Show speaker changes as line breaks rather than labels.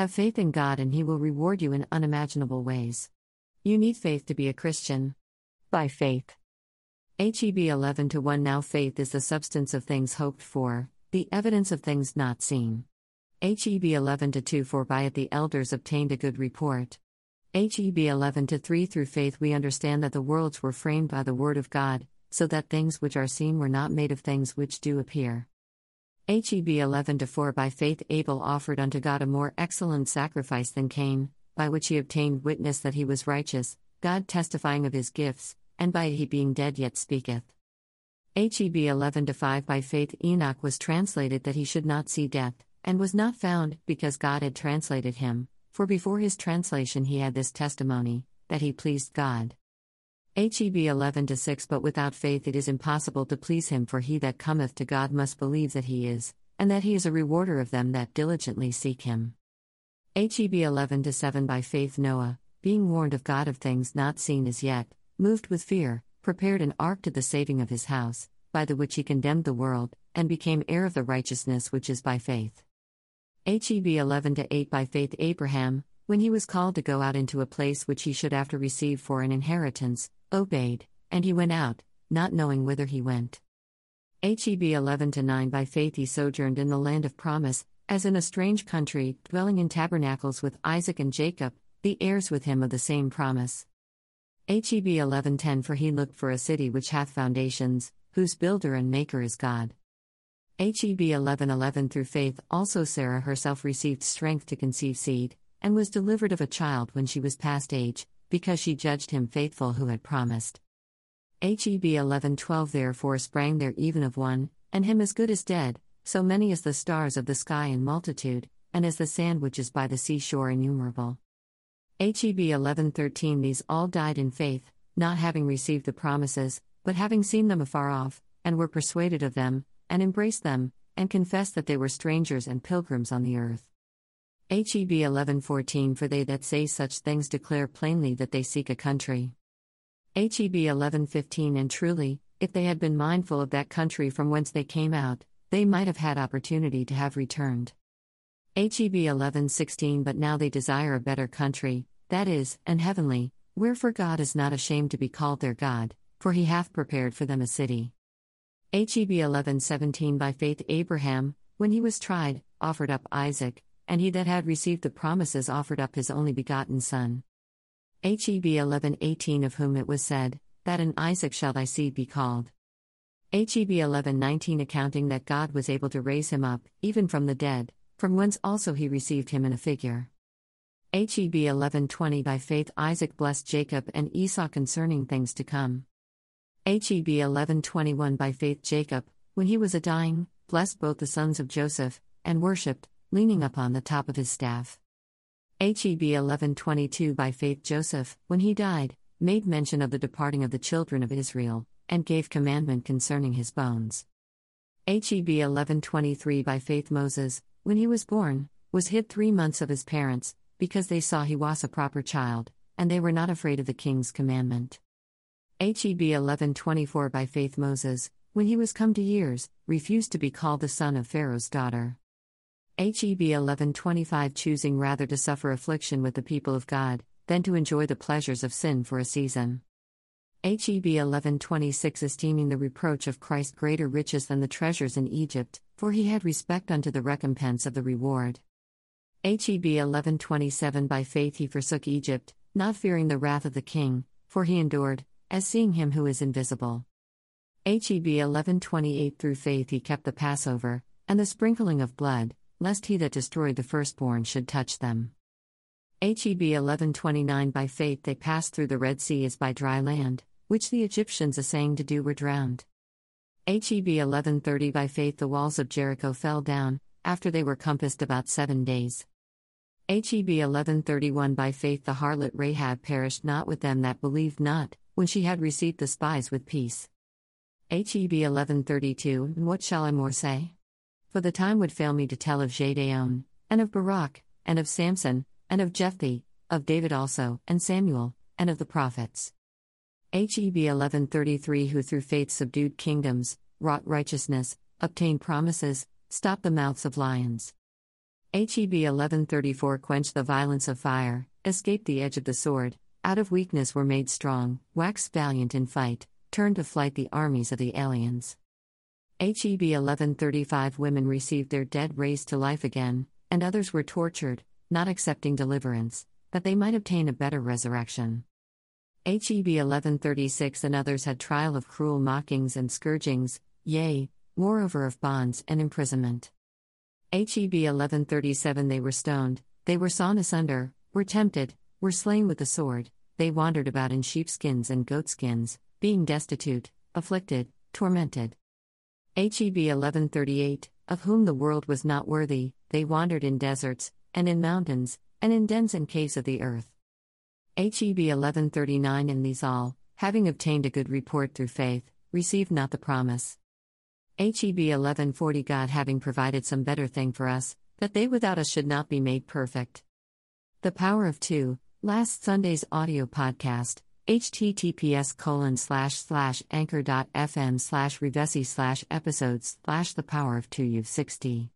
Have faith in God and He will reward you in unimaginable ways. You need faith to be a Christian. By faith. HEB 11 to 1 Now faith is the substance of things hoped for, the evidence of things not seen. HEB 11 to 2 For by it the elders obtained a good report. HEB 11 to 3 Through faith we understand that the worlds were framed by the word of God, so that things which are seen were not made of things which do appear. HEB 11 to 4 By faith Abel offered unto God a more excellent sacrifice than Cain, by which he obtained witness that he was righteous, God testifying of his gifts and by he being dead yet speaketh. HEB 11 5 By faith Enoch was translated that he should not see death, and was not found, because God had translated him, for before his translation he had this testimony, that he pleased God. HEB 11 6 But without faith it is impossible to please him, for he that cometh to God must believe that he is, and that he is a rewarder of them that diligently seek him. HEB 11 7 By faith Noah, being warned of God of things not seen as yet, moved with fear, prepared an ark to the saving of his house, by the which he condemned the world, and became heir of the righteousness which is by faith. HEB 11 8 By faith Abraham, when he was called to go out into a place which he should after receive for an inheritance, obeyed, and he went out, not knowing whither he went. HEB 11 9 By faith he sojourned in the land of promise, as in a strange country, dwelling in tabernacles with Isaac and Jacob, the heirs with him of the same promise. HEB 1110 For he looked for a city which hath foundations, whose builder and maker is God. HEB 1111 Through faith also Sarah herself received strength to conceive seed, and was delivered of a child when she was past age, because she judged him faithful who had promised. HEB 1112 Therefore sprang there even of one, and him as good as dead, so many as the stars of the sky in multitude, and as the sand which is by the seashore innumerable. HEB 1113 These all died in faith, not having received the promises, but having seen them afar off, and were persuaded of them, and embraced them, and confessed that they were strangers and pilgrims on the earth. HEB 1114 For they that say such things declare plainly that they seek a country. HEB 1115 And truly, if they had been mindful of that country from whence they came out, they might have had opportunity to have returned. HEB 1116 But now they desire a better country, that is, an heavenly, wherefore God is not ashamed to be called their God, for he hath prepared for them a city. HEB 1117 By faith Abraham, when he was tried, offered up Isaac, and he that had received the promises offered up his only begotten son. HEB 1118 Of whom it was said, That in Isaac shall thy seed be called. HEB 1119 Accounting that God was able to raise him up, even from the dead, from whence also he received him in a figure. HEB 11:20 By faith Isaac blessed Jacob and Esau concerning things to come. HEB 11:21 By faith Jacob, when he was a dying, blessed both the sons of Joseph, and worshipped, leaning upon the top of his staff. HEB 11:22 By faith Joseph, when he died, made mention of the departing of the children of Israel, and gave commandment concerning his bones. HEB 11:23 By faith Moses, when he was born, was hid three months of his parents, because they saw he was a proper child, and they were not afraid of the king's commandment. HEB 1124 By faith Moses, when he was come to years, refused to be called the son of Pharaoh's daughter. HEB 1125 Choosing rather to suffer affliction with the people of God, than to enjoy the pleasures of sin for a season. HEB 1126 Esteeming the reproach of Christ greater riches than the treasures in Egypt, for he had respect unto the recompense of the reward. HEB 1127 By faith he forsook Egypt, not fearing the wrath of the king, for he endured, as seeing him who is invisible. HEB 1128 Through faith he kept the Passover, and the sprinkling of blood, lest he that destroyed the firstborn should touch them. HEB 1129 By faith they passed through the Red Sea as by dry land, which the Egyptians assaying to do were drowned. HEB 1130 By faith the walls of Jericho fell down, after they were compassed about seven days. HEB 1131 By faith the harlot Rahab perished not with them that believed not, when she had received the spies with peace. HEB 1132 And what shall I more say? For the time would fail me to tell of Gedeon, and of Barak, and of Samson, and of Jephthah, of David also, and Samuel, and of the prophets. HEB 1133 Who through faith subdued kingdoms, wrought righteousness, obtained promises, stopped the mouths of lions. HEB 1134 Quenched the violence of fire, escaped the edge of the sword, out of weakness were made strong, wax valiant in fight, turned to flight the armies of the aliens. HEB 1135 Women received their dead raised to life again, and others were tortured, not accepting deliverance, that they might obtain a better resurrection. HEB 1136 and others had trial of cruel mockings and scourgings, yea, moreover of bonds and imprisonment. HEB 1137 They were stoned, they were sawn asunder, were tempted, were slain with the sword, they wandered about in sheepskins and goatskins, being destitute, afflicted, tormented. HEB 1138 Of whom the world was not worthy, they wandered in deserts, and in mountains, and in dens and caves of the earth. HEB 1139 And these all, having obtained a good report through faith, received not the promise. HEB 1140 God having provided some better thing for us, that they without us should not be made perfect. The Power of Two, last Sunday's audio podcast, https colon slash slash anchor.fm slash revesi slash episodes slash the power of 2 u 60